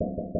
you